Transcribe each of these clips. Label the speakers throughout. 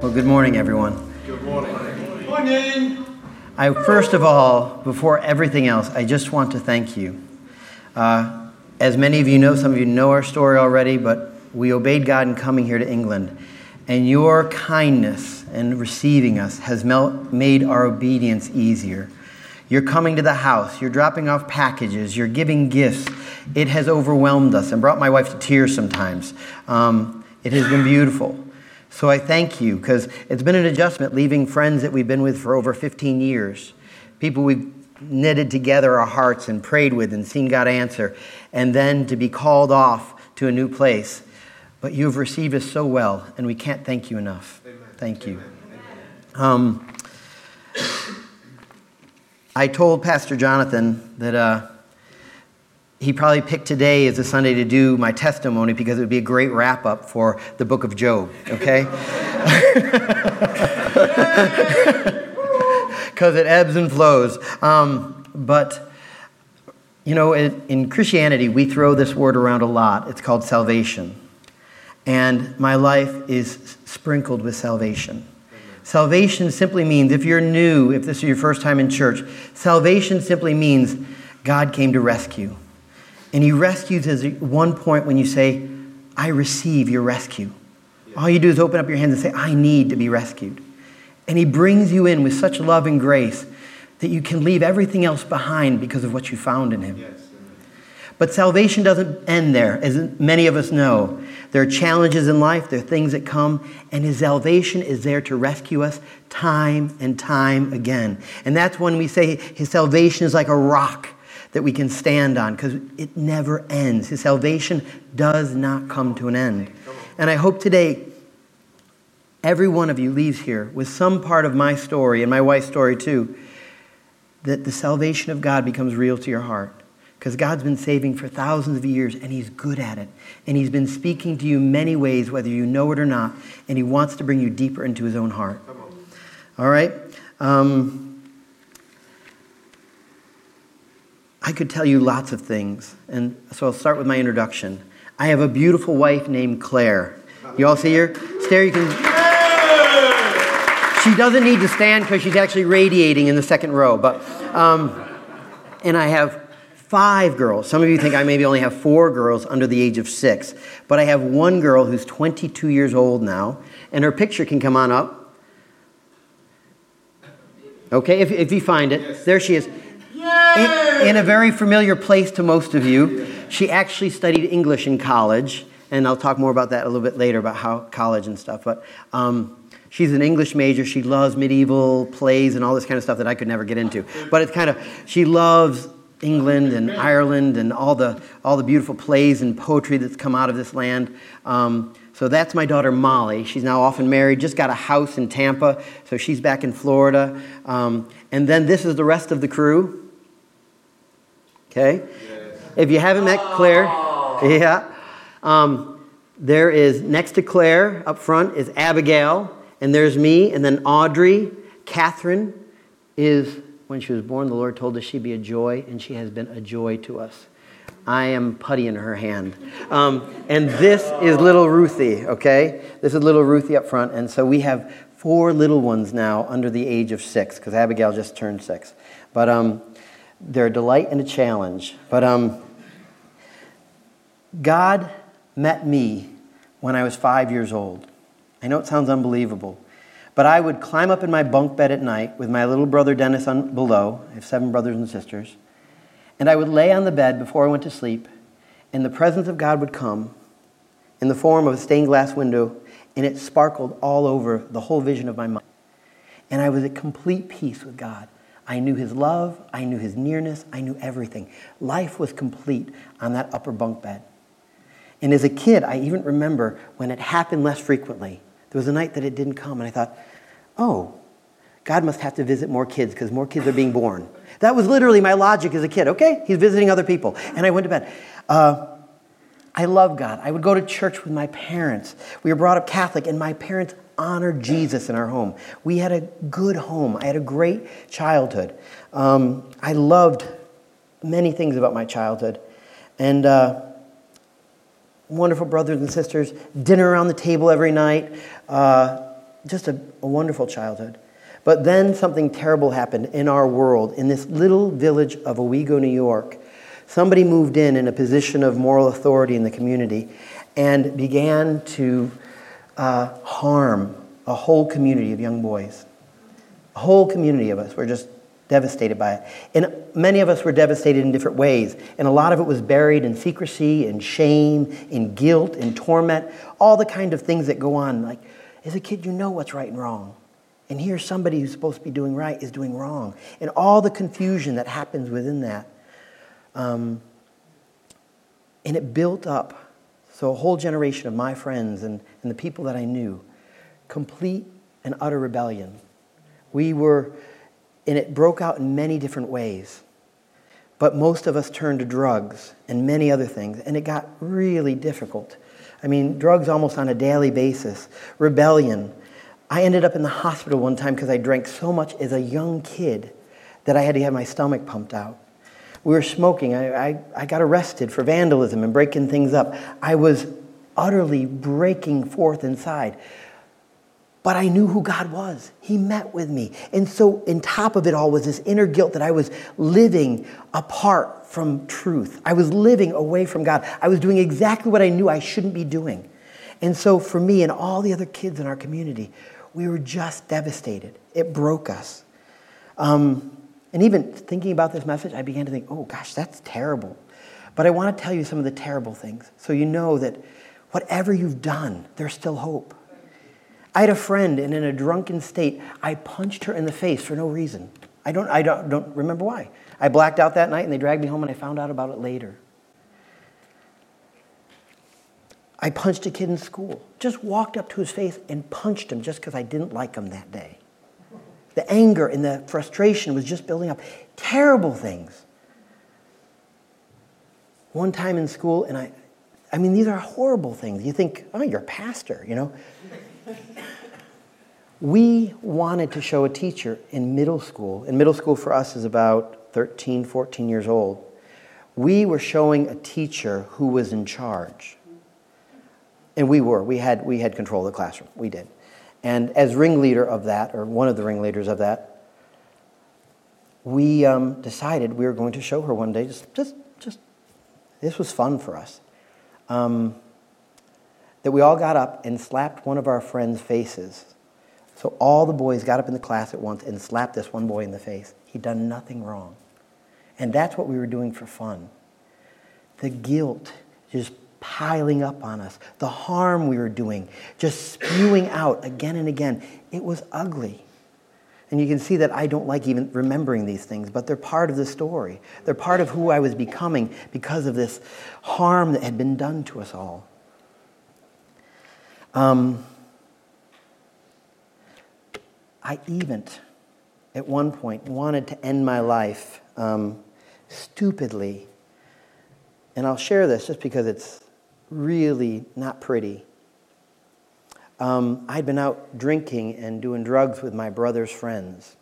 Speaker 1: Well, good morning, everyone.
Speaker 2: Good morning. Good morning.
Speaker 1: I, first of all, before everything else, I just want to thank you. Uh, as many of you know, some of you know our story already, but we obeyed God in coming here to England. And your kindness in receiving us has made our obedience easier. You're coming to the house, you're dropping off packages, you're giving gifts. It has overwhelmed us and brought my wife to tears sometimes. Um, it has been beautiful. So I thank you because it's been an adjustment leaving friends that we've been with for over 15 years, people we've knitted together our hearts and prayed with and seen God answer, and then to be called off to a new place. But you've received us so well, and we can't thank you enough. Amen. Thank you. Um, I told Pastor Jonathan that uh, he probably picked today as a Sunday to do my testimony because it would be a great wrap up for the book of Job, okay? Because it ebbs and flows. Um, but, you know, in, in Christianity, we throw this word around a lot. It's called salvation. And my life is sprinkled with salvation. Salvation simply means, if you're new, if this is your first time in church, salvation simply means God came to rescue. And he rescues at one point when you say, I receive your rescue. All you do is open up your hands and say, I need to be rescued. And he brings you in with such love and grace that you can leave everything else behind because of what you found in him. Yes. But salvation doesn't end there, as many of us know. There are challenges in life, there are things that come, and His salvation is there to rescue us time and time again. And that's when we say His salvation is like a rock that we can stand on because it never ends. His salvation does not come to an end. And I hope today every one of you leaves here with some part of my story and my wife's story too, that the salvation of God becomes real to your heart. Because God's been saving for thousands of years and He's good at it. And He's been speaking to you many ways, whether you know it or not. And He wants to bring you deeper into His own heart. All right? Um, I could tell you lots of things. And so I'll start with my introduction. I have a beautiful wife named Claire. You all see her? Stare, you can. She doesn't need to stand because she's actually radiating in the second row. But, um, and I have five girls. Some of you think I maybe only have four girls under the age of six. But I have one girl who's 22 years old now, and her picture can come on up. Okay, if, if you find it, yes. there she is in, in, a very familiar place to most of you. She actually studied English in college, and I'll talk more about that a little bit later about how college and stuff. But um, she's an English major. She loves medieval plays and all this kind of stuff that I could never get into. But it's kind of she loves England and Ireland and all the all the beautiful plays and poetry that's come out of this land. Um, so that's my daughter Molly. She's now off and married, just got a house in Tampa, so she's back in Florida. Um, and then this is the rest of the crew. Okay? Yes. If you haven't met Claire, oh. yeah. Um, there is next to Claire up front is Abigail, and there's me, and then Audrey. Catherine is, when she was born, the Lord told us she'd be a joy, and she has been a joy to us. I am putty in her hand. Um, and this is little Ruthie, okay? This is little Ruthie up front. And so we have four little ones now under the age of six, because Abigail just turned six. But um, they're a delight and a challenge. But um, God met me when I was five years old. I know it sounds unbelievable, but I would climb up in my bunk bed at night with my little brother Dennis on, below. I have seven brothers and sisters. And I would lay on the bed before I went to sleep, and the presence of God would come in the form of a stained glass window, and it sparkled all over the whole vision of my mind. And I was at complete peace with God. I knew his love, I knew his nearness, I knew everything. Life was complete on that upper bunk bed. And as a kid, I even remember when it happened less frequently. There was a night that it didn't come, and I thought, oh, God must have to visit more kids because more kids are being born. That was literally my logic as a kid. Okay, he's visiting other people. And I went to bed. Uh, I love God. I would go to church with my parents. We were brought up Catholic, and my parents honored Jesus in our home. We had a good home. I had a great childhood. Um, I loved many things about my childhood. And uh, wonderful brothers and sisters, dinner around the table every night. Uh, just a, a wonderful childhood. But then something terrible happened in our world, in this little village of Owego, New York. Somebody moved in in a position of moral authority in the community and began to uh, harm a whole community of young boys. A whole community of us were just devastated by it. And many of us were devastated in different ways. And a lot of it was buried in secrecy, in shame, in guilt, in torment, all the kind of things that go on. Like, as a kid, you know what's right and wrong. And here, somebody who's supposed to be doing right is doing wrong. And all the confusion that happens within that. Um, and it built up. So, a whole generation of my friends and, and the people that I knew, complete and utter rebellion. We were, and it broke out in many different ways. But most of us turned to drugs and many other things, and it got really difficult. I mean, drugs almost on a daily basis, rebellion, I ended up in the hospital one time because I drank so much as a young kid that I had to have my stomach pumped out. We were smoking. I, I, I got arrested for vandalism and breaking things up. I was utterly breaking forth inside. But I knew who God was. He met with me. And so, in top of it all, was this inner guilt that I was living apart from truth. I was living away from God. I was doing exactly what I knew I shouldn't be doing. And so, for me and all the other kids in our community, we were just devastated. It broke us. Um, and even thinking about this message, I began to think, oh gosh, that's terrible. But I want to tell you some of the terrible things so you know that whatever you've done, there's still hope. I had a friend, and in a drunken state, I punched her in the face for no reason. I don't, I don't, don't remember why. I blacked out that night, and they dragged me home, and I found out about it later. I punched a kid in school. Just walked up to his face and punched him just because I didn't like him that day. The anger and the frustration was just building up. Terrible things. One time in school, and I, I mean, these are horrible things. You think, oh, you're a pastor, you know? we wanted to show a teacher in middle school, and middle school for us is about 13, 14 years old. We were showing a teacher who was in charge. And we were. We had, we had control of the classroom. We did. And as ringleader of that, or one of the ringleaders of that, we um, decided we were going to show her one day. Just, just, just. This was fun for us. Um, that we all got up and slapped one of our friends' faces. So all the boys got up in the class at once and slapped this one boy in the face. He'd done nothing wrong. And that's what we were doing for fun. The guilt just piling up on us, the harm we were doing, just spewing out again and again. It was ugly. And you can see that I don't like even remembering these things, but they're part of the story. They're part of who I was becoming because of this harm that had been done to us all. Um, I even, at one point, wanted to end my life um, stupidly. And I'll share this just because it's really not pretty. Um, I'd been out drinking and doing drugs with my brother's friends.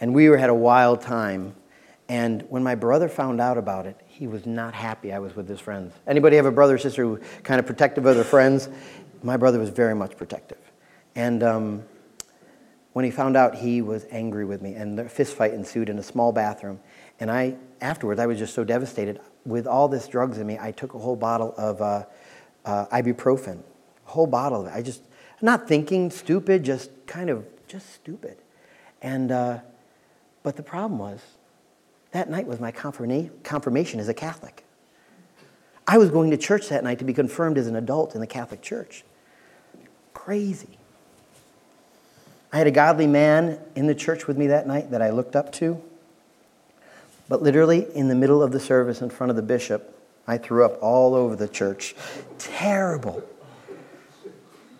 Speaker 1: And we were, had a wild time. And when my brother found out about it, he was not happy I was with his friends. Anybody have a brother or sister who kind of protective of their friends? My brother was very much protective. And um, when he found out, he was angry with me. And the fist fight ensued in a small bathroom. And I, afterwards, I was just so devastated with all this drugs in me, I took a whole bottle of uh, uh, ibuprofen, a whole bottle of it. I just, not thinking stupid, just kind of, just stupid. And, uh, but the problem was, that night was my confirmation as a Catholic. I was going to church that night to be confirmed as an adult in the Catholic Church. Crazy. I had a godly man in the church with me that night that I looked up to. But literally, in the middle of the service, in front of the bishop, I threw up all over the church. Terrible.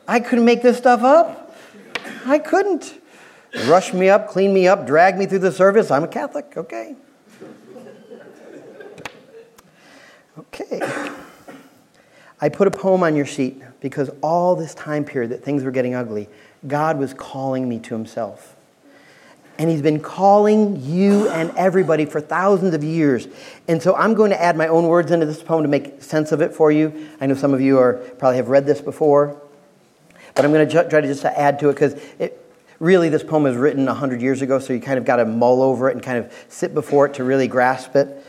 Speaker 1: I couldn't make this stuff up. I couldn't. Rush me up, clean me up, drag me through the service. I'm a Catholic, okay. Okay. I put a poem on your sheet because all this time period that things were getting ugly, God was calling me to Himself. And He's been calling you and everybody for thousands of years. And so I'm going to add my own words into this poem to make sense of it for you. I know some of you are probably have read this before, but I'm going to try to just add to it because it, really this poem was written 100 years ago, so you kind of got to mull over it and kind of sit before it to really grasp it.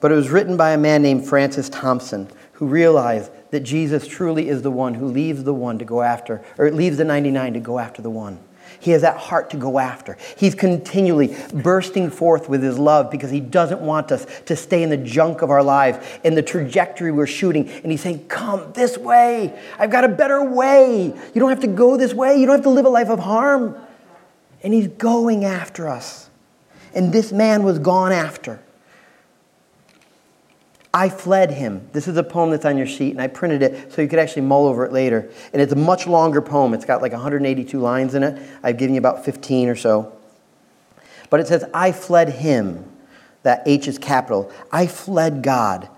Speaker 1: But it was written by a man named Francis Thompson who realized that Jesus truly is the one who leaves the one to go after, or leaves the 99 to go after the one. He has that heart to go after. He's continually bursting forth with his love because he doesn't want us to stay in the junk of our lives, in the trajectory we're shooting. And he's saying, Come this way. I've got a better way. You don't have to go this way. You don't have to live a life of harm. And he's going after us. And this man was gone after. I fled him. This is a poem that's on your sheet, and I printed it so you could actually mull over it later. And it's a much longer poem. It's got like 182 lines in it. I've given you about 15 or so. But it says, I fled him. That H is capital. I fled God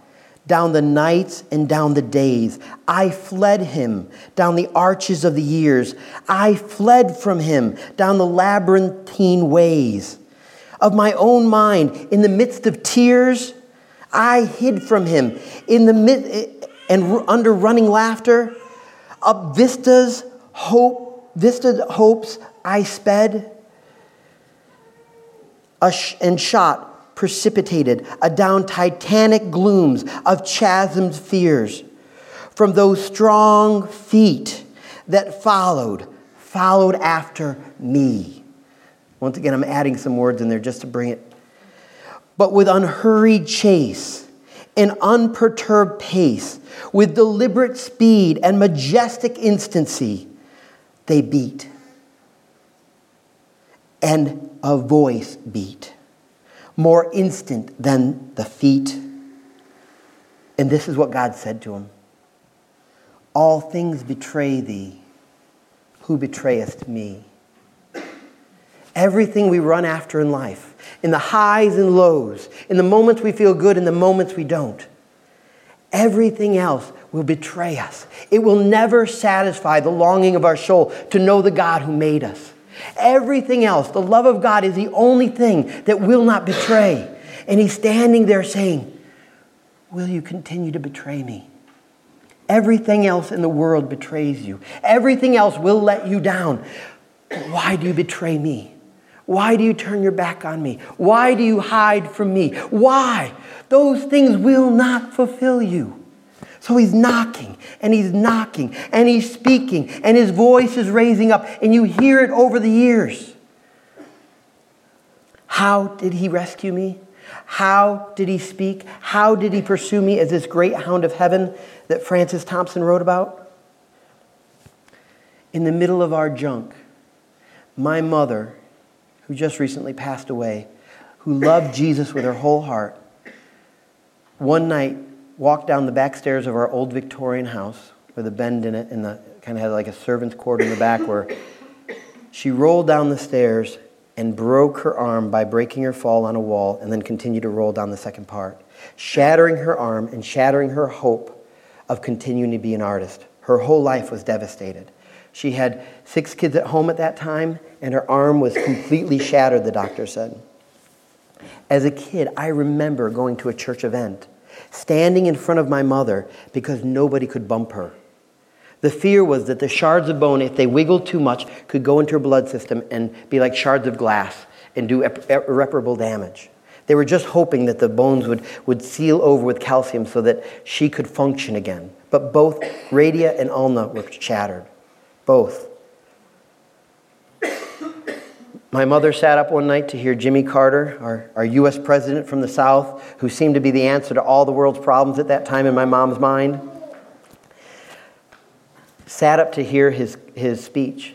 Speaker 1: down the nights and down the days. I fled him down the arches of the years. I fled from him down the labyrinthine ways of my own mind in the midst of tears I hid from him in the mid and under running laughter. Up vistas, hope, vista hopes, I sped. and shot, precipitated, adown titanic glooms of chasms fears. From those strong feet that followed, followed after me. Once again, I'm adding some words in there just to bring it but with unhurried chase and unperturbed pace, with deliberate speed and majestic instancy, they beat. And a voice beat, more instant than the feet. And this is what God said to him All things betray thee, who betrayest me. Everything we run after in life, in the highs and lows, in the moments we feel good in the moments we don't, everything else will betray us. It will never satisfy the longing of our soul to know the God who made us. Everything else, the love of God, is the only thing that will not betray. And He's standing there saying, Will you continue to betray me? Everything else in the world betrays you. Everything else will let you down. Why do you betray me? Why do you turn your back on me? Why do you hide from me? Why? Those things will not fulfill you. So he's knocking and he's knocking and he's speaking and his voice is raising up and you hear it over the years. How did he rescue me? How did he speak? How did he pursue me as this great hound of heaven that Francis Thompson wrote about? In the middle of our junk, my mother who just recently passed away, who loved Jesus with her whole heart, one night walked down the back stairs of our old Victorian house with a bend in it and the kind of had like a servant's quarter in the back where she rolled down the stairs and broke her arm by breaking her fall on a wall and then continued to roll down the second part, shattering her arm and shattering her hope of continuing to be an artist. Her whole life was devastated. She had six kids at home at that time, and her arm was completely shattered, the doctor said. As a kid, I remember going to a church event, standing in front of my mother because nobody could bump her. The fear was that the shards of bone, if they wiggled too much, could go into her blood system and be like shards of glass and do irreparable damage. They were just hoping that the bones would, would seal over with calcium so that she could function again. But both Radius and Ulna were shattered. Both. My mother sat up one night to hear Jimmy Carter, our, our U.S. president from the South, who seemed to be the answer to all the world's problems at that time in my mom's mind, sat up to hear his, his speech.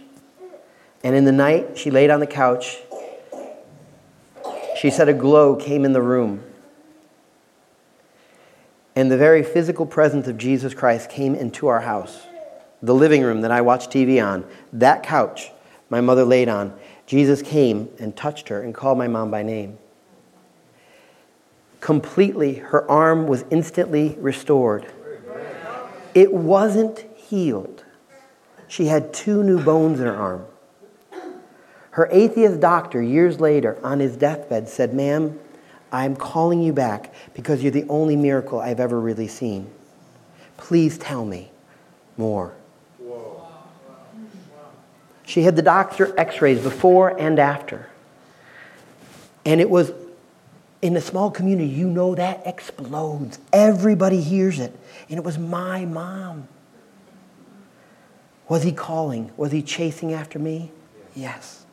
Speaker 1: And in the night, she laid on the couch. She said a glow came in the room. And the very physical presence of Jesus Christ came into our house. The living room that I watched TV on, that couch my mother laid on, Jesus came and touched her and called my mom by name. Completely, her arm was instantly restored. It wasn't healed. She had two new bones in her arm. Her atheist doctor, years later, on his deathbed, said, Ma'am, I'm calling you back because you're the only miracle I've ever really seen. Please tell me more. She had the doctor x rays before and after. And it was in a small community, you know that explodes. Everybody hears it. And it was my mom. Was he calling? Was he chasing after me? Yes.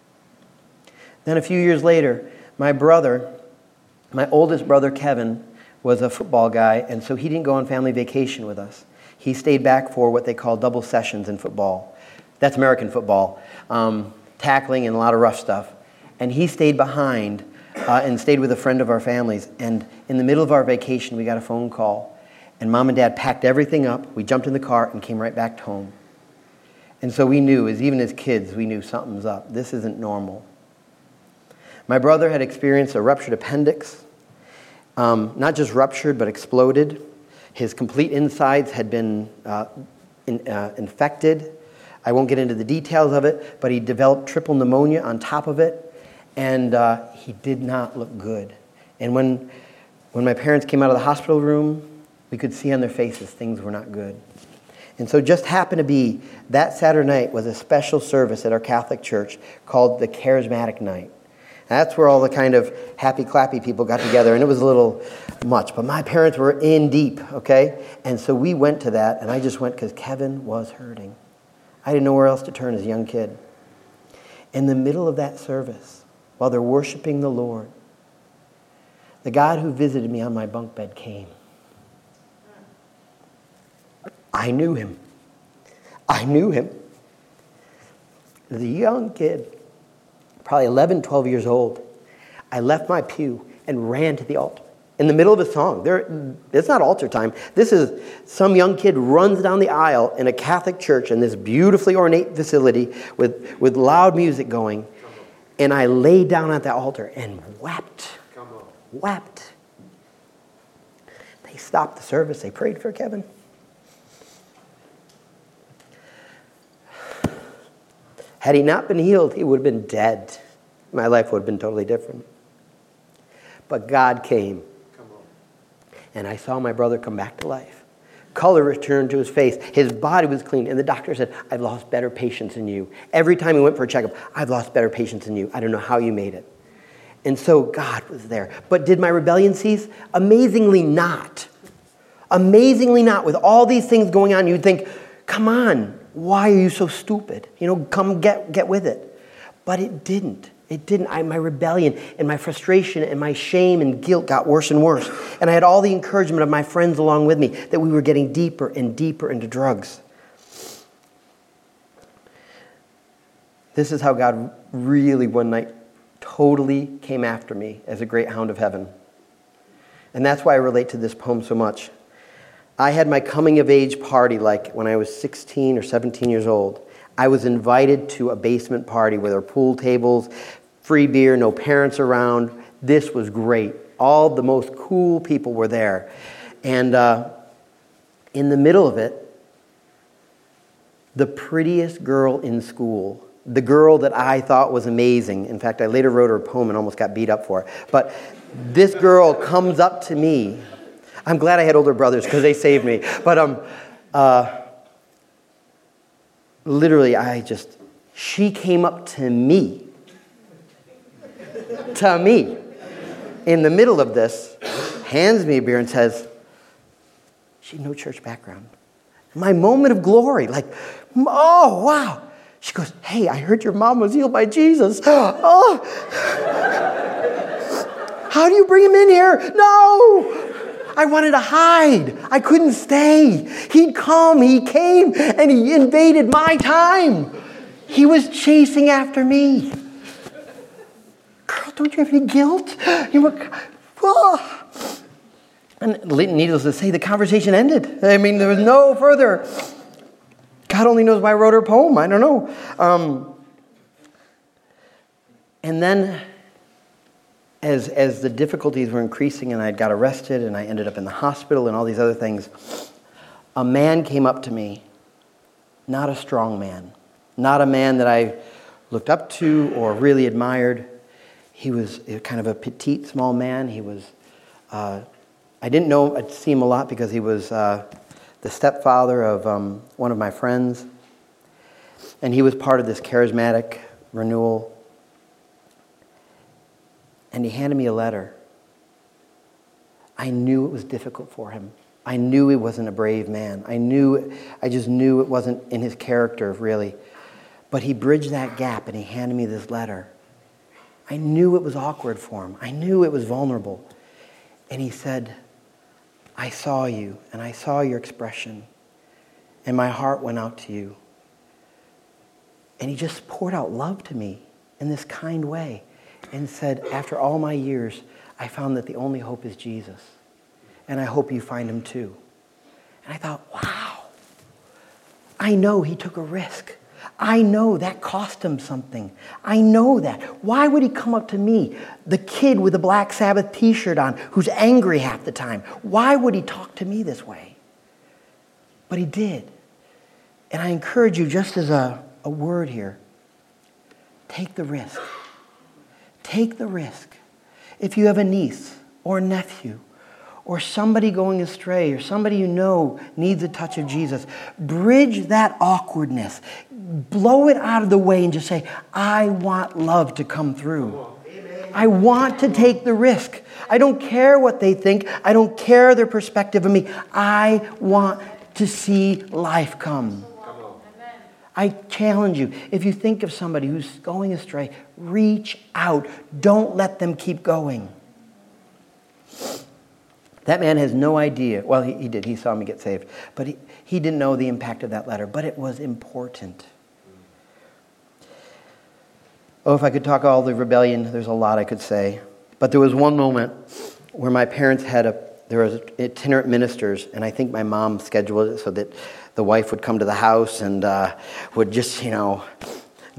Speaker 1: Then a few years later, my brother, my oldest brother Kevin, was a football guy, and so he didn't go on family vacation with us. He stayed back for what they call double sessions in football. That's American football, um, tackling and a lot of rough stuff. And he stayed behind uh, and stayed with a friend of our families. And in the middle of our vacation, we got a phone call. And mom and dad packed everything up. We jumped in the car and came right back home. And so we knew, as even as kids, we knew something's up. This isn't normal. My brother had experienced a ruptured appendix, um, not just ruptured, but exploded. His complete insides had been uh, in, uh, infected. I won't get into the details of it, but he developed triple pneumonia on top of it, and uh, he did not look good. And when, when my parents came out of the hospital room, we could see on their faces things were not good. And so, just happened to be that Saturday night was a special service at our Catholic church called the Charismatic Night. That's where all the kind of happy clappy people got together, and it was a little much. But my parents were in deep, okay? And so we went to that, and I just went because Kevin was hurting. I didn't know where else to turn as a young kid. In the middle of that service, while they're worshiping the Lord, the God who visited me on my bunk bed came. I knew him. I knew him. The young kid probably 11, 12 years old, I left my pew and ran to the altar in the middle of a song. There, it's not altar time. This is some young kid runs down the aisle in a Catholic church in this beautifully ornate facility with, with loud music going. And I lay down at the altar and wept. Wept. They stopped the service. They prayed for Kevin. Had he not been healed, he would have been dead. My life would have been totally different. But God came. And I saw my brother come back to life. Color returned to his face. His body was clean. And the doctor said, I've lost better patients than you. Every time he went for a checkup, I've lost better patients than you. I don't know how you made it. And so God was there. But did my rebellion cease? Amazingly not. Amazingly not. With all these things going on, you'd think, come on, why are you so stupid? You know, come get, get with it. But it didn't. It didn't. I, my rebellion and my frustration and my shame and guilt got worse and worse. And I had all the encouragement of my friends along with me that we were getting deeper and deeper into drugs. This is how God really one night totally came after me as a great hound of heaven. And that's why I relate to this poem so much. I had my coming of age party like when I was 16 or 17 years old. I was invited to a basement party with our pool tables, free beer, no parents around. This was great. All the most cool people were there. And uh, in the middle of it, the prettiest girl in school, the girl that I thought was amazing. In fact, I later wrote her a poem and almost got beat up for it. But this girl comes up to me I'm glad I had older brothers because they saved me. But um, uh, literally, I just, she came up to me, to me, in the middle of this, hands me a beer and says, she had no church background. My moment of glory, like, oh, wow. She goes, hey, I heard your mom was healed by Jesus. Oh. How do you bring him in here? No. I wanted to hide. I couldn't stay. He'd come, he came, and he invaded my time. He was chasing after me. Girl, don't you have any guilt? You were, oh. And needless to say, the conversation ended. I mean, there was no further. God only knows why I wrote her poem. I don't know. Um, and then, as, as the difficulties were increasing and I got arrested and I ended up in the hospital and all these other things, a man came up to me, not a strong man, not a man that I looked up to or really admired. He was kind of a petite, small man. He was, uh, I didn't know, I'd see him a lot because he was uh, the stepfather of um, one of my friends. And he was part of this charismatic renewal. And he handed me a letter. I knew it was difficult for him. I knew he wasn't a brave man. I knew, I just knew it wasn't in his character, really. But he bridged that gap and he handed me this letter. I knew it was awkward for him. I knew it was vulnerable. And he said, I saw you and I saw your expression, and my heart went out to you. And he just poured out love to me in this kind way and said, After all my years, I found that the only hope is Jesus. And I hope you find him too. And I thought, wow, I know he took a risk. I know that cost him something. I know that. Why would he come up to me, the kid with the Black Sabbath t shirt on, who's angry half the time? Why would he talk to me this way? But he did. And I encourage you, just as a, a word here, take the risk. Take the risk. If you have a niece or nephew or somebody going astray or somebody you know needs a touch of Jesus, bridge that awkwardness. Blow it out of the way and just say, I want love to come through. I want to take the risk. I don't care what they think. I don't care their perspective of me. I want to see life come. I challenge you. If you think of somebody who's going astray, reach out. Don't let them keep going. That man has no idea. Well, he, he did. He saw me get saved. But he, he didn't know the impact of that letter. But it was important. Oh, if I could talk all the rebellion, there's a lot I could say. But there was one moment where my parents had a, there was itinerant ministers, and I think my mom scheduled it so that the wife would come to the house and uh, would just, you know,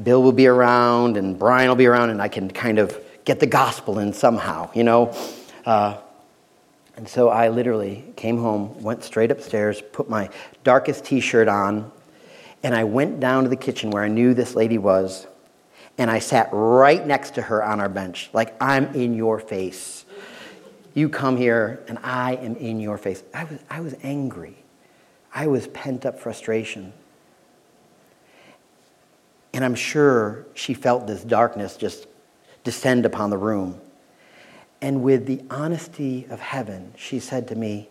Speaker 1: Bill will be around and Brian will be around, and I can kind of get the gospel in somehow, you know. Uh, and so I literally came home, went straight upstairs, put my darkest t shirt on, and I went down to the kitchen where I knew this lady was, and I sat right next to her on our bench, like, I'm in your face. You come here, and I am in your face. I was, I was angry. I was pent up frustration. And I'm sure she felt this darkness just descend upon the room. And with the honesty of heaven, she said to me,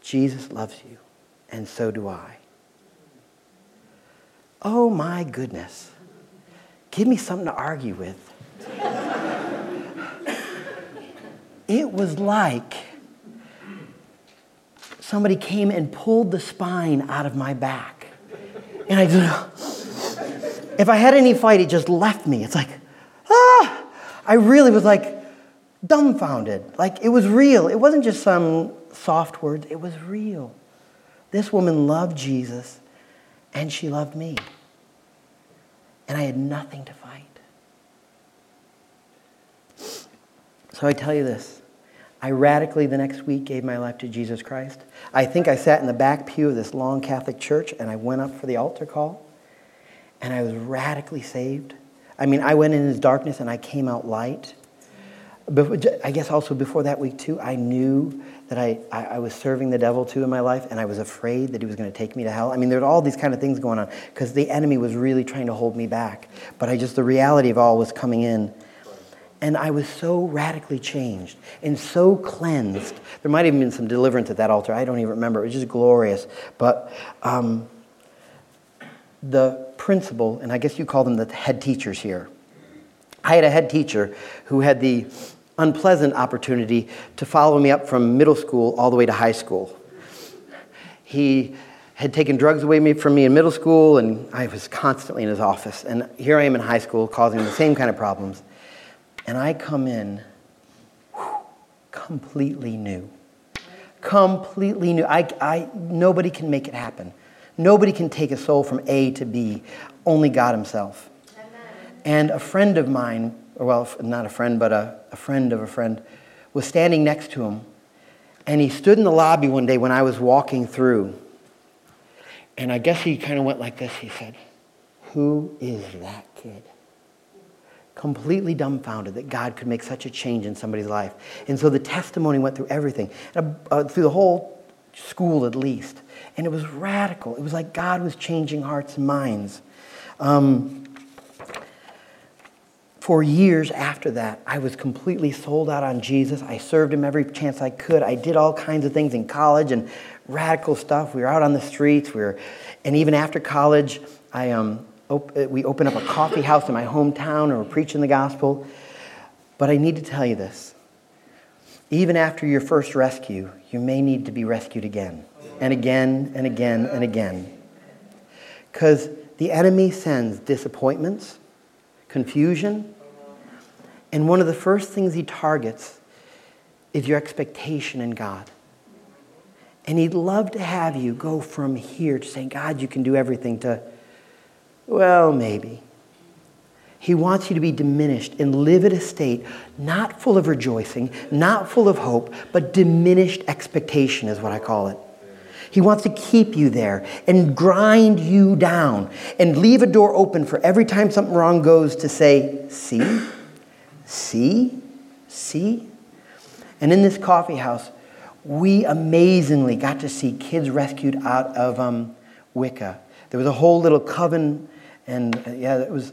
Speaker 1: Jesus loves you, and so do I. Oh my goodness. Give me something to argue with. it was like somebody came and pulled the spine out of my back. And I just, if I had any fight, it just left me. It's like, ah! I really was like, dumbfounded. Like it was real. It wasn't just some soft words, it was real. This woman loved Jesus and she loved me. And I had nothing to fight. So I tell you this. I radically the next week gave my life to Jesus Christ. I think I sat in the back pew of this long Catholic church and I went up for the altar call and I was radically saved. I mean, I went in his darkness and I came out light. But I guess also before that week, too, I knew that I, I, was serving the devil, too, in my life, and I was afraid that he was going to take me to hell. I mean, there were all these kind of things going on because the enemy was really trying to hold me back. But I just, the reality of all was coming in. And I was so radically changed and so cleansed. There might have been some deliverance at that altar. I don't even remember. It was just glorious. But um, the principal, and I guess you call them the head teachers here, I had a head teacher who had the unpleasant opportunity to follow me up from middle school all the way to high school. He had taken drugs away from me in middle school, and I was constantly in his office. And here I am in high school causing the same kind of problems. And I come in completely new. Completely new. I, I, nobody can make it happen. Nobody can take a soul from A to B, only God Himself. And a friend of mine, well, not a friend, but a, a friend of a friend, was standing next to him. And he stood in the lobby one day when I was walking through. And I guess he kind of went like this. He said, Who is that kid? Completely dumbfounded that God could make such a change in somebody's life. And so the testimony went through everything, uh, through the whole school at least. And it was radical. It was like God was changing hearts and minds. Um, for years after that, I was completely sold out on Jesus. I served him every chance I could. I did all kinds of things in college and radical stuff. We were out on the streets. We were, and even after college, I, um, op- eh, we open up a coffee house in my hometown or preaching the gospel. But I need to tell you this. Even after your first rescue, you may need to be rescued again and again and again and again. Because the enemy sends disappointments, confusion, and one of the first things he targets is your expectation in God. And he'd love to have you go from here to saying, God, you can do everything, to, well, maybe. He wants you to be diminished and live at a state not full of rejoicing, not full of hope, but diminished expectation is what I call it. He wants to keep you there and grind you down and leave a door open for every time something wrong goes to say, See, see, see. And in this coffee house, we amazingly got to see kids rescued out of um, Wicca. There was a whole little coven, and uh, yeah, it was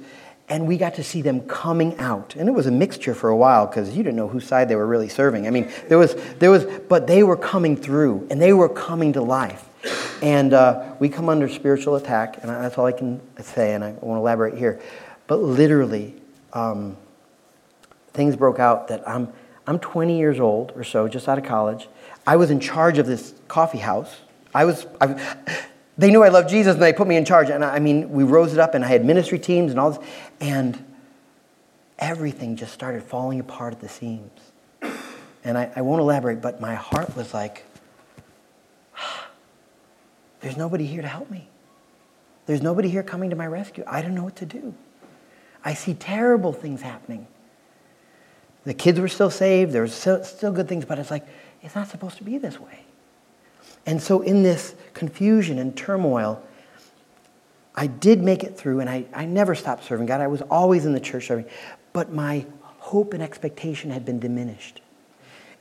Speaker 1: and we got to see them coming out. And it was a mixture for a while because you didn't know whose side they were really serving. I mean there was there was but they were coming through and they were coming to life. And uh, we come under spiritual attack and that's all i can say and i won't elaborate here. But literally um, things broke out that i'm i'm 20 years old or so just out of college. I was in charge of this coffee house. I was I, they knew I loved Jesus and they put me in charge. And I mean, we rose it up and I had ministry teams and all this. And everything just started falling apart at the seams. And I, I won't elaborate, but my heart was like, there's nobody here to help me. There's nobody here coming to my rescue. I don't know what to do. I see terrible things happening. The kids were still saved. There were still, still good things, but it's like, it's not supposed to be this way. And so, in this confusion and turmoil, I did make it through, and I, I never stopped serving God. I was always in the church serving, but my hope and expectation had been diminished.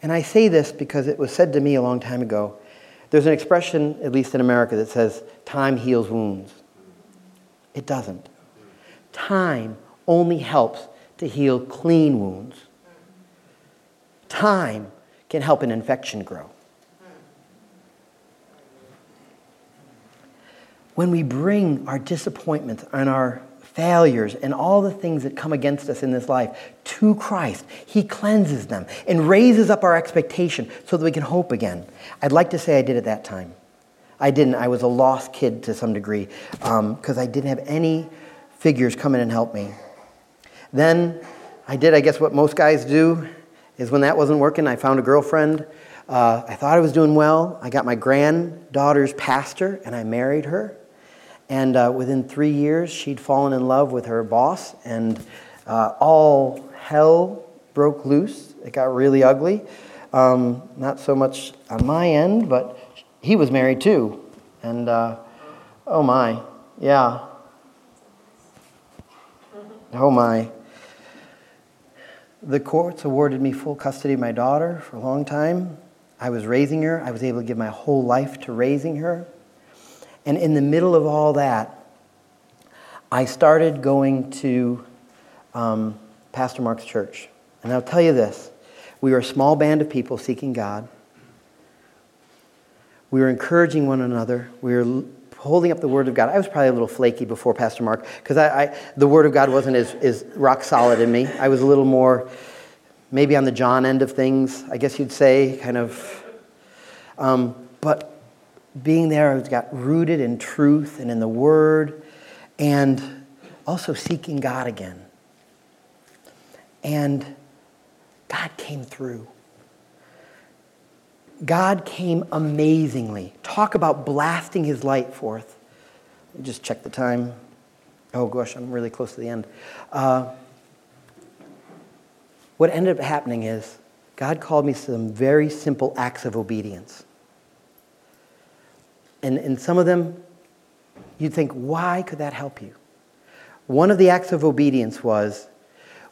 Speaker 1: And I say this because it was said to me a long time ago. There's an expression, at least in America, that says, time heals wounds. It doesn't. Time only helps to heal clean wounds. Time can help an infection grow. When we bring our disappointments and our failures and all the things that come against us in this life to Christ, He cleanses them and raises up our expectation so that we can hope again. I'd like to say I did at that time. I didn't. I was a lost kid to some degree because um, I didn't have any figures come in and help me. Then I did, I guess, what most guys do is when that wasn't working, I found a girlfriend. Uh, I thought I was doing well. I got my granddaughter's pastor and I married her. And uh, within three years, she'd fallen in love with her boss, and uh, all hell broke loose. It got really ugly. Um, not so much on my end, but he was married too. And uh, oh my, yeah. Oh my. The courts awarded me full custody of my daughter for a long time. I was raising her. I was able to give my whole life to raising her. And in the middle of all that, I started going to um, Pastor Mark's church. And I'll tell you this we were a small band of people seeking God. We were encouraging one another. We were holding up the Word of God. I was probably a little flaky before Pastor Mark because I, I, the Word of God wasn't as, as rock solid in me. I was a little more, maybe on the John end of things, I guess you'd say, kind of. Um, but being there, I got rooted in truth and in the Word, and also seeking God again. And God came through. God came amazingly. Talk about blasting his light forth. Just check the time. Oh gosh, I'm really close to the end. Uh, what ended up happening is God called me some very simple acts of obedience. And, and some of them, you'd think, why could that help you? One of the acts of obedience was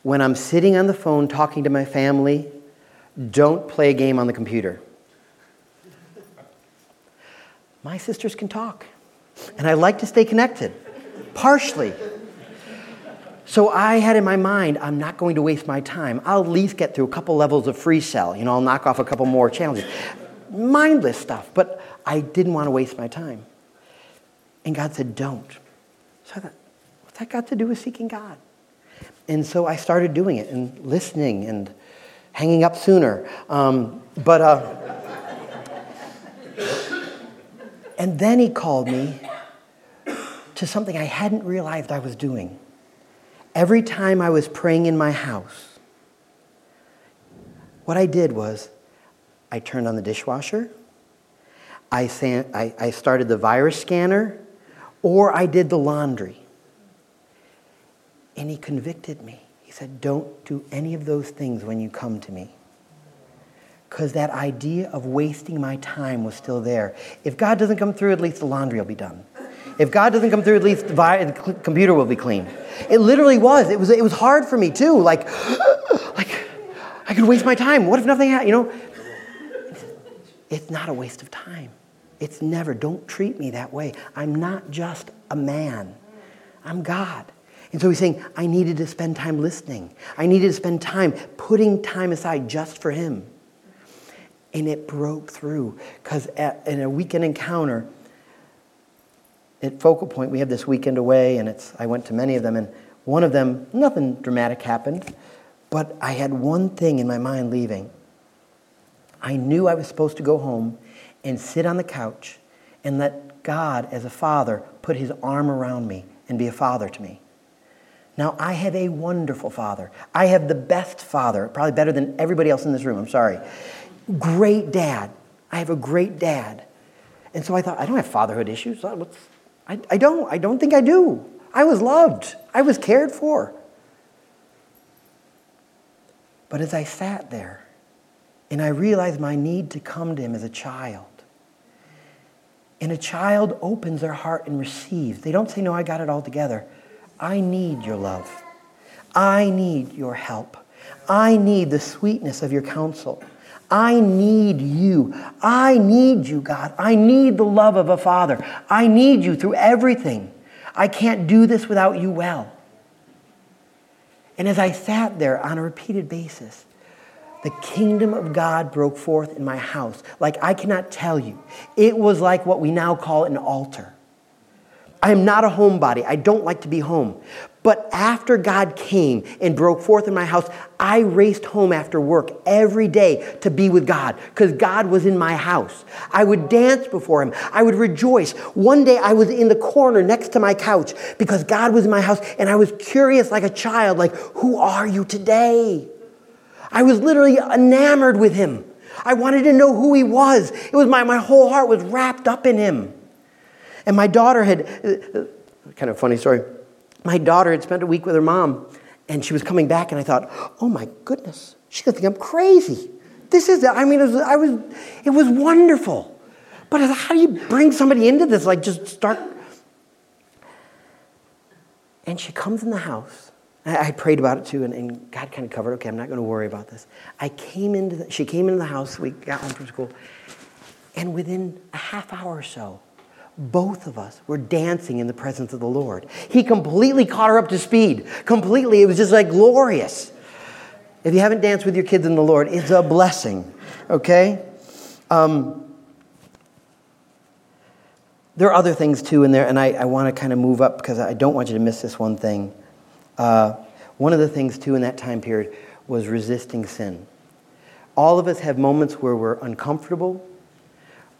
Speaker 1: when I'm sitting on the phone talking to my family, don't play a game on the computer. My sisters can talk, and I like to stay connected, partially. So I had in my mind, I'm not going to waste my time. I'll at least get through a couple levels of FreeCell. You know, I'll knock off a couple more challenges. Mindless stuff, but I didn't want to waste my time. And God said, don't. So I thought, what's that got to do with seeking God? And so I started doing it and listening and hanging up sooner. Um, but, uh, and then he called me to something I hadn't realized I was doing. Every time I was praying in my house, what I did was I turned on the dishwasher, I, san- I, I started the virus scanner, or I did the laundry. And he convicted me. He said, Don't do any of those things when you come to me. Because that idea of wasting my time was still there. If God doesn't come through, at least the laundry will be done. If God doesn't come through, at least the, computer will be clean. It literally was. It was, it was hard for me too. Like, like, I could waste my time. What if nothing happened? You know, it's not a waste of time. It's never. Don't treat me that way. I'm not just a man, I'm God. And so he's saying, I needed to spend time listening. I needed to spend time putting time aside just for him. And it broke through because in a weekend encounter, at Focal Point, we have this weekend away, and it's, I went to many of them, and one of them, nothing dramatic happened, but I had one thing in my mind leaving. I knew I was supposed to go home and sit on the couch and let God, as a father, put his arm around me and be a father to me. Now, I have a wonderful father. I have the best father, probably better than everybody else in this room. I'm sorry. Great dad. I have a great dad. And so I thought, I don't have fatherhood issues. I, I don't. I don't think I do. I was loved, I was cared for. But as I sat there and I realized my need to come to him as a child, and a child opens their heart and receives, they don't say, No, I got it all together. I need your love. I need your help. I need the sweetness of your counsel. I need you. I need you, God. I need the love of a father. I need you through everything. I can't do this without you well. And as I sat there on a repeated basis, the kingdom of God broke forth in my house. Like I cannot tell you. It was like what we now call an altar. I am not a homebody. I don't like to be home. But after God came and broke forth in my house, I raced home after work every day to be with God because God was in my house. I would dance before Him. I would rejoice. One day I was in the corner next to my couch because God was in my house and I was curious like a child, like, who are you today? I was literally enamored with Him. I wanted to know who He was. It was my, my whole heart was wrapped up in Him. And my daughter had, uh, kind of funny story my daughter had spent a week with her mom, and she was coming back, and I thought, oh my goodness, she's gonna think I'm crazy. This is, I mean, it was, I was, it was wonderful. But how do you bring somebody into this? Like, just start. And she comes in the house. I, prayed about it too, and, and God kind of covered. Okay, I'm not going to worry about this. I came into. The, she came into the house. We got home from school, and within a half hour or so, both of us were dancing in the presence of the Lord. He completely caught her up to speed. Completely. It was just like glorious. If you haven't danced with your kids in the Lord, it's a blessing. Okay? Um, there are other things too in there, and I, I want to kind of move up because I don't want you to miss this one thing. Uh, one of the things too in that time period was resisting sin. All of us have moments where we're uncomfortable,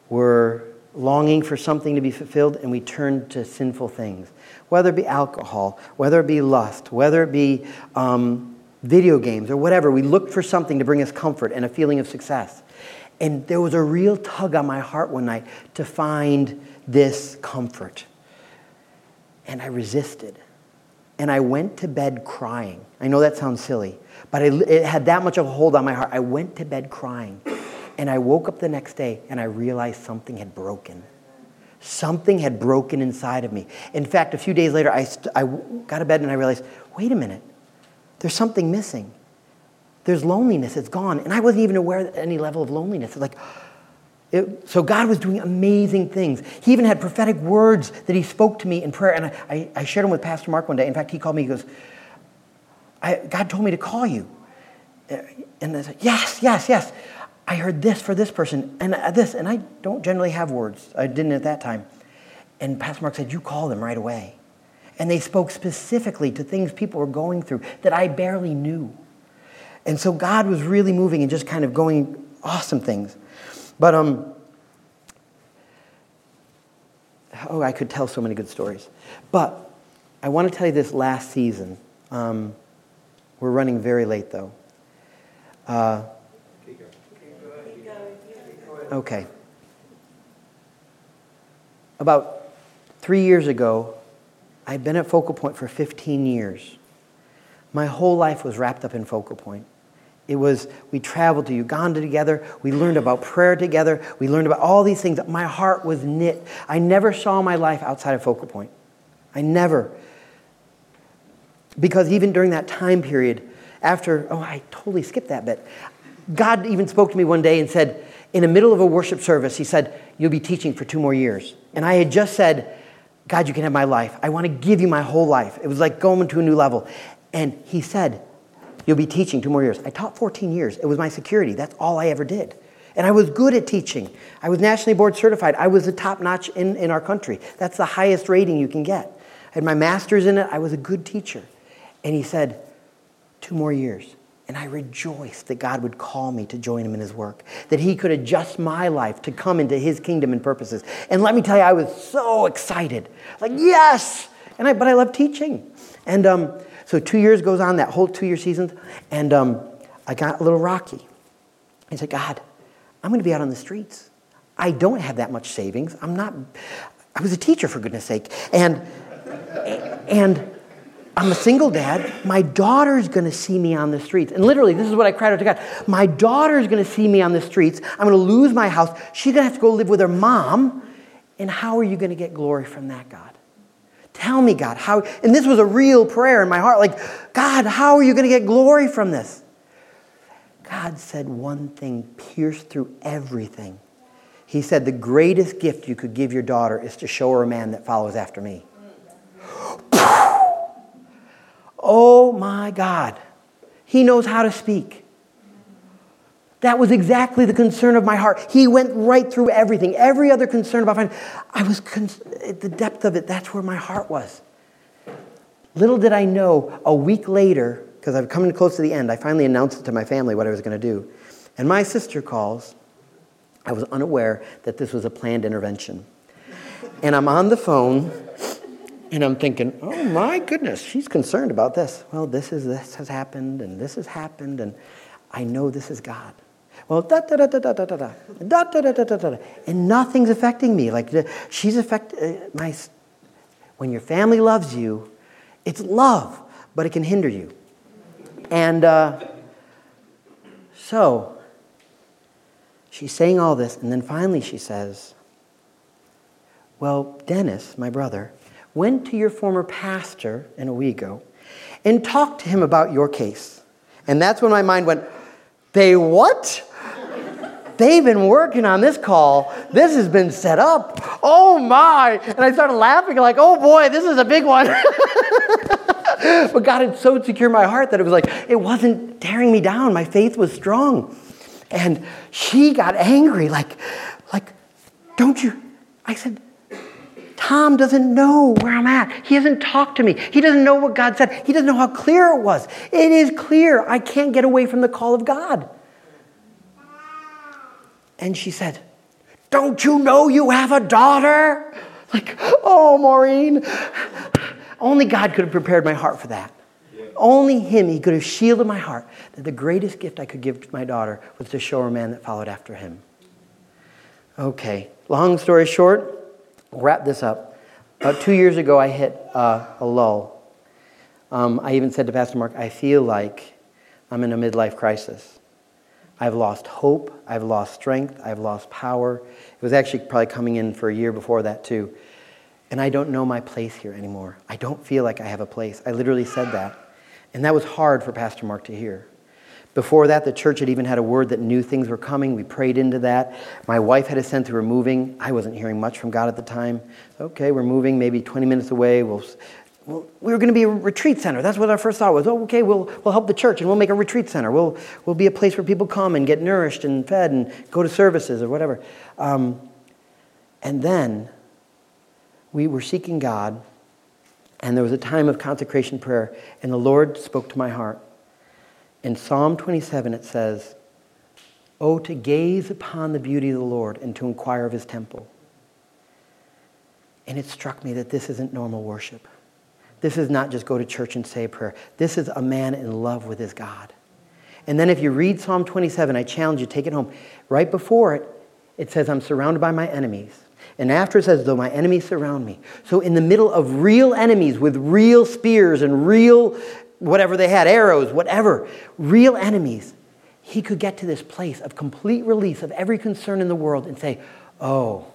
Speaker 1: we're longing for something to be fulfilled, and we turn to sinful things, whether it be alcohol, whether it be lust, whether it be um, video games, or whatever. We look for something to bring us comfort and a feeling of success. And there was a real tug on my heart one night to find this comfort. And I resisted. And I went to bed crying. I know that sounds silly, but it had that much of a hold on my heart. I went to bed crying. And I woke up the next day and I realized something had broken. Something had broken inside of me. In fact, a few days later, I, st- I got to bed and I realized wait a minute, there's something missing. There's loneliness, it's gone. And I wasn't even aware of any level of loneliness. It's like, it, so God was doing amazing things. He even had prophetic words that he spoke to me in prayer. And I, I, I shared them with Pastor Mark one day. In fact, he called me, he goes, God told me to call you. Uh, and I said, yes, yes, yes. I heard this for this person and uh, this. And I don't generally have words. I didn't at that time. And Pastor Mark said, you call them right away. And they spoke specifically to things people were going through that I barely knew. And so God was really moving and just kind of going awesome things. But um oh, I could tell so many good stories. But I want to tell you this last season. Um, we're running very late though. Uh, okay. About three years ago, I'd been at Focal Point for 15 years. My whole life was wrapped up in Focal Point. It was, we traveled to Uganda together. We learned about prayer together. We learned about all these things. My heart was knit. I never saw my life outside of Focal Point. I never. Because even during that time period, after, oh, I totally skipped that bit. God even spoke to me one day and said, in the middle of a worship service, He said, You'll be teaching for two more years. And I had just said, God, you can have my life. I want to give you my whole life. It was like going to a new level. And he said, You'll be teaching two more years. I taught 14 years. It was my security. That's all I ever did. And I was good at teaching. I was nationally board certified. I was the top notch in, in our country. That's the highest rating you can get. I had my master's in it. I was a good teacher. And he said, Two more years. And I rejoiced that God would call me to join him in his work, that he could adjust my life to come into his kingdom and purposes. And let me tell you, I was so excited. Like, yes! And I, but I love teaching. And um, so two years goes on, that whole two year season, and um, I got a little rocky. I said, God, I'm going to be out on the streets. I don't have that much savings. I'm not, I was a teacher for goodness sake. And, and I'm a single dad. My daughter's going to see me on the streets. And literally, this is what I cried out to God. My daughter's going to see me on the streets. I'm going to lose my house. She's going to have to go live with her mom. And how are you going to get glory from that, God? Tell me, God, how. And this was a real prayer in my heart like, God, how are you going to get glory from this? God said one thing pierced through everything. He said, The greatest gift you could give your daughter is to show her a man that follows after me. Oh my God. He knows how to speak. That was exactly the concern of my heart. He went right through everything, every other concern about finance. I was at the depth of it, that's where my heart was. Little did I know, a week later, because I'm coming close to the end, I finally announced it to my family what I was going to do. And my sister calls. I was unaware that this was a planned intervention. And I'm on the phone and I'm thinking, oh my goodness, she's concerned about this. Well, this is this has happened, and this has happened, and I know this is God. Well, da da da da da da da da da da da da da and nothing's affecting me. Like she's affected my. When your family loves you, it's love, but it can hinder you. And uh, so she's saying all this, and then finally she says, "Well, Dennis, my brother." went to your former pastor in Owego and talked to him about your case. And that's when my mind went, they what? They've been working on this call. This has been set up. Oh my. And I started laughing, like, oh boy, this is a big one. but God had so secured my heart that it was like, it wasn't tearing me down. My faith was strong. And she got angry, like, like, don't you? I said, Tom doesn't know where I'm at. He hasn't talked to me. He doesn't know what God said. He doesn't know how clear it was. It is clear. I can't get away from the call of God. And she said, Don't you know you have a daughter? Like, oh, Maureen. Only God could have prepared my heart for that. Only Him, He could have shielded my heart that the greatest gift I could give to my daughter was to show her man that followed after Him. Okay, long story short, wrap this up. About two years ago, I hit uh, a lull. Um, I even said to Pastor Mark, I feel like I'm in a midlife crisis. I've lost hope, I've lost strength, I've lost power. It was actually probably coming in for a year before that, too. And I don't know my place here anymore. I don't feel like I have a place. I literally said that. And that was hard for Pastor Mark to hear. Before that, the church had even had a word that new things were coming. We prayed into that. My wife had a sense that we were moving. I wasn't hearing much from God at the time. Okay, we're moving maybe 20 minutes away. We'll, well, we were going to be a retreat center. That's what our first thought was. Oh, okay, we'll, we'll help the church and we'll make a retreat center. We'll, we'll be a place where people come and get nourished and fed and go to services or whatever. Um, and then we were seeking God, and there was a time of consecration prayer, and the Lord spoke to my heart. In Psalm 27, it says, Oh, to gaze upon the beauty of the Lord and to inquire of his temple. And it struck me that this isn't normal worship. This is not just go to church and say a prayer. This is a man in love with his God. And then if you read Psalm 27, I challenge you, take it home. Right before it, it says, I'm surrounded by my enemies. And after it says, though my enemies surround me. So in the middle of real enemies with real spears and real whatever they had, arrows, whatever, real enemies, he could get to this place of complete release of every concern in the world and say, Oh,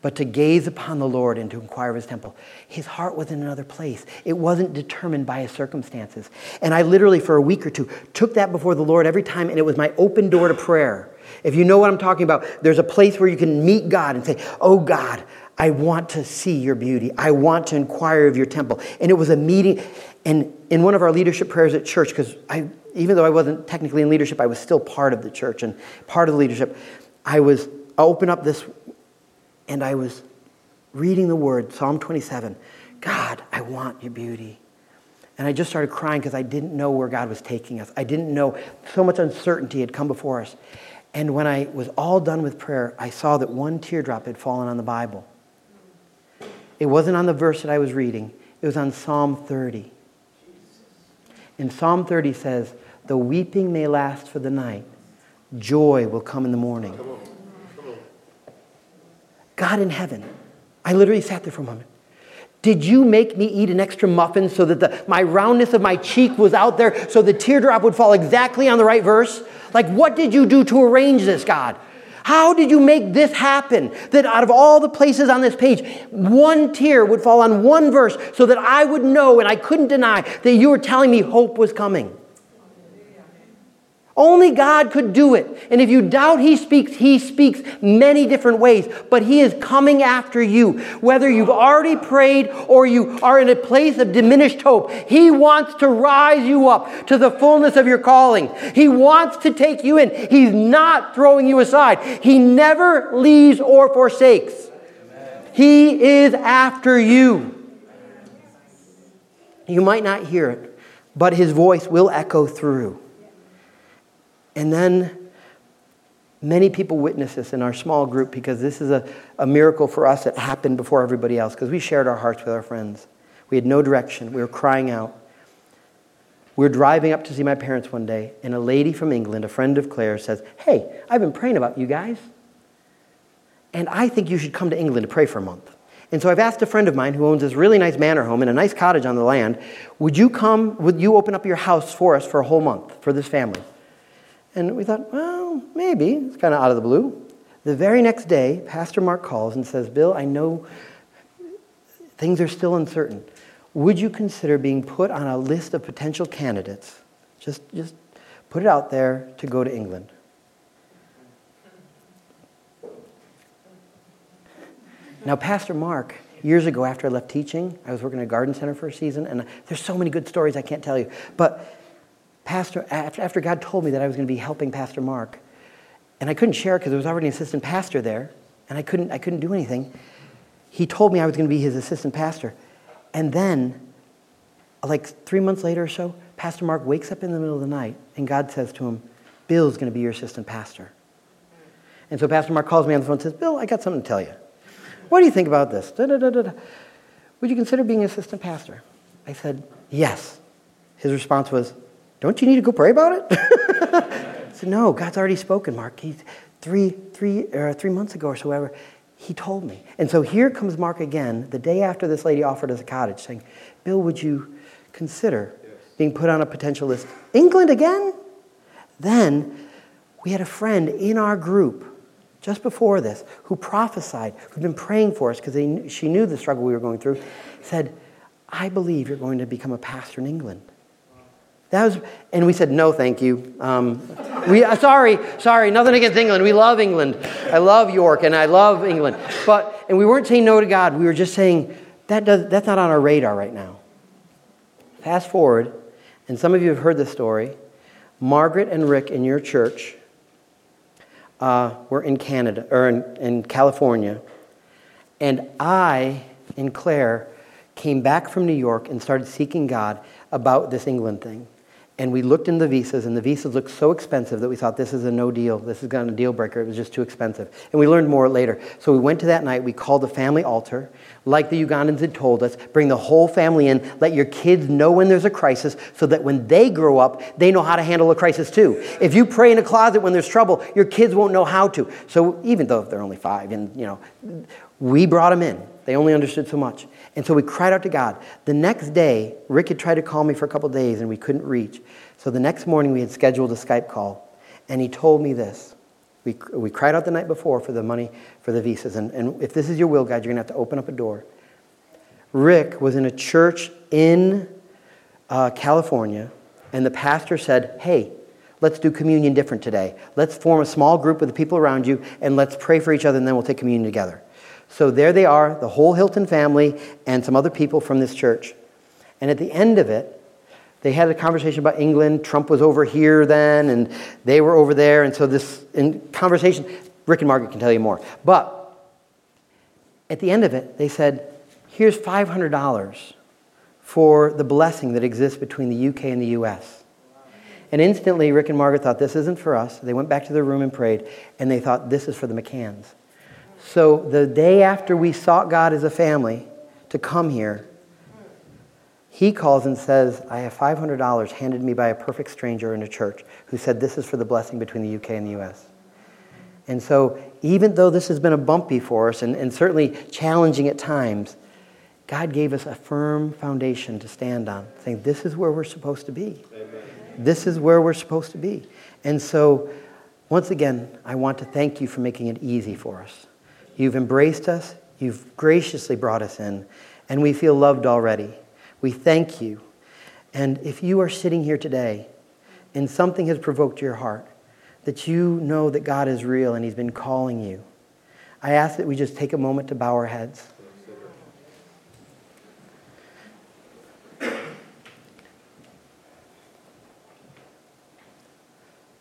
Speaker 1: but to gaze upon the Lord and to inquire of his temple. His heart was in another place. It wasn't determined by his circumstances. And I literally, for a week or two, took that before the Lord every time, and it was my open door to prayer. If you know what I'm talking about, there's a place where you can meet God and say, Oh God, I want to see your beauty. I want to inquire of your temple. And it was a meeting. And in one of our leadership prayers at church, because I, even though I wasn't technically in leadership, I was still part of the church and part of the leadership. I was I open up this, and I was reading the word, Psalm 27. God, I want your beauty. And I just started crying because I didn't know where God was taking us. I didn't know so much uncertainty had come before us. And when I was all done with prayer, I saw that one teardrop had fallen on the Bible. It wasn't on the verse that I was reading, it was on Psalm 30. In Psalm 30 says, The weeping may last for the night, joy will come in the morning. God in heaven, I literally sat there for a moment. Did you make me eat an extra muffin so that the, my roundness of my cheek was out there so the teardrop would fall exactly on the right verse? Like, what did you do to arrange this, God? How did you make this happen? That out of all the places on this page, one tear would fall on one verse so that I would know and I couldn't deny that you were telling me hope was coming. Only God could do it. And if you doubt He speaks, He speaks many different ways. But He is coming after you. Whether you've already prayed or you are in a place of diminished hope, He wants to rise you up to the fullness of your calling. He wants to take you in. He's not throwing you aside. He never leaves or forsakes. He is after you. You might not hear it, but His voice will echo through. And then many people witness this in our small group because this is a, a miracle for us that happened before everybody else because we shared our hearts with our friends. We had no direction. We were crying out. We were driving up to see my parents one day, and a lady from England, a friend of Claire, says, Hey, I've been praying about you guys, and I think you should come to England to pray for a month. And so I've asked a friend of mine who owns this really nice manor home and a nice cottage on the land, would you come, would you open up your house for us for a whole month for this family? And we thought, well, maybe. It's kind of out of the blue. The very next day, Pastor Mark calls and says, Bill, I know things are still uncertain. Would you consider being put on a list of potential candidates? Just, just put it out there to go to England. Now, Pastor Mark, years ago after I left teaching, I was working at a garden center for a season, and there's so many good stories I can't tell you. But Pastor, after God told me that I was going to be helping Pastor Mark, and I couldn't share because there was already an assistant pastor there, and I couldn't, I couldn't do anything. He told me I was going to be his assistant pastor. And then, like three months later or so, Pastor Mark wakes up in the middle of the night, and God says to him, Bill's going to be your assistant pastor. And so Pastor Mark calls me on the phone and says, Bill, I got something to tell you. What do you think about this? Da, da, da, Would you consider being assistant pastor? I said, yes. His response was, don't you need to go pray about it? I said, No, God's already spoken, Mark. He's, three, three, uh, three months ago or so, ever, he told me. And so here comes Mark again, the day after this lady offered us a cottage, saying, Bill, would you consider being put on a potential list? England again? Then we had a friend in our group just before this who prophesied, who'd been praying for us because she knew the struggle we were going through, said, I believe you're going to become a pastor in England. That was, and we said, no, thank you. Um, we, uh, sorry, sorry, nothing against England. We love England. I love York and I love England. But, and we weren't saying no to God. We were just saying, that does, that's not on our radar right now. Fast forward, and some of you have heard this story. Margaret and Rick in your church uh, were in Canada, or in, in California. And I and Claire came back from New York and started seeking God about this England thing. And we looked in the visas, and the visas looked so expensive that we thought this is a no deal. This is going to a deal breaker. It was just too expensive. And we learned more later. So we went to that night. We called the family altar, like the Ugandans had told us. Bring the whole family in. Let your kids know when there's a crisis so that when they grow up, they know how to handle a crisis too. If you pray in a closet when there's trouble, your kids won't know how to. So even though they're only five, and you know, we brought them in. They only understood so much. And so we cried out to God. The next day, Rick had tried to call me for a couple days and we couldn't reach. So the next morning, we had scheduled a Skype call. And he told me this. We, we cried out the night before for the money for the visas. And, and if this is your will, God, you're going to have to open up a door. Rick was in a church in uh, California, and the pastor said, Hey, let's do communion different today. Let's form a small group of the people around you, and let's pray for each other, and then we'll take communion together. So there they are, the whole Hilton family and some other people from this church. And at the end of it, they had a conversation about England. Trump was over here then, and they were over there. And so this in conversation, Rick and Margaret can tell you more. But at the end of it, they said, here's $500 for the blessing that exists between the UK and the US. And instantly, Rick and Margaret thought, this isn't for us. They went back to their room and prayed, and they thought, this is for the McCanns. So the day after we sought God as a family to come here, he calls and says, I have $500 handed me by a perfect stranger in a church who said this is for the blessing between the UK and the US. And so, even though this has been a bumpy for us and, and certainly challenging at times, God gave us a firm foundation to stand on, saying, This is where we're supposed to be. Amen. This is where we're supposed to be. And so, once again, I want to thank you for making it easy for us. You've embraced us, you've graciously brought us in, and we feel loved already. We thank you. And if you are sitting here today and something has provoked your heart, that you know that God is real and He's been calling you, I ask that we just take a moment to bow our heads.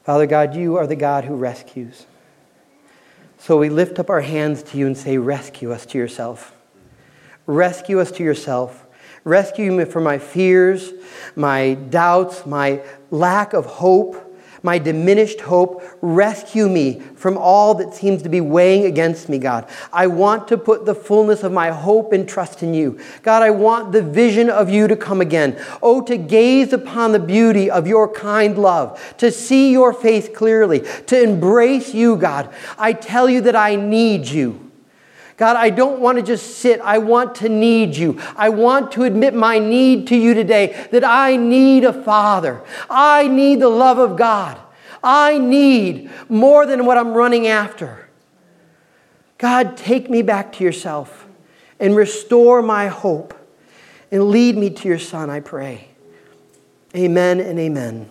Speaker 1: Father God, you are the God who rescues. So we lift up our hands to you and say, Rescue us to yourself. Rescue us to yourself. Rescue me from my fears, my doubts, my lack of hope my diminished hope. Rescue me from all that seems to be weighing against me, God. I want to put the fullness of my hope and trust in you. God, I want the vision of you to come again. Oh, to gaze upon the beauty of your kind love, to see your face clearly, to embrace you, God. I tell you that I need you. God, I don't want to just sit. I want to need you. I want to admit my need to you today that I need a father. I need the love of God. I need more than what I'm running after. God, take me back to yourself and restore my hope and lead me to your son, I pray. Amen and amen.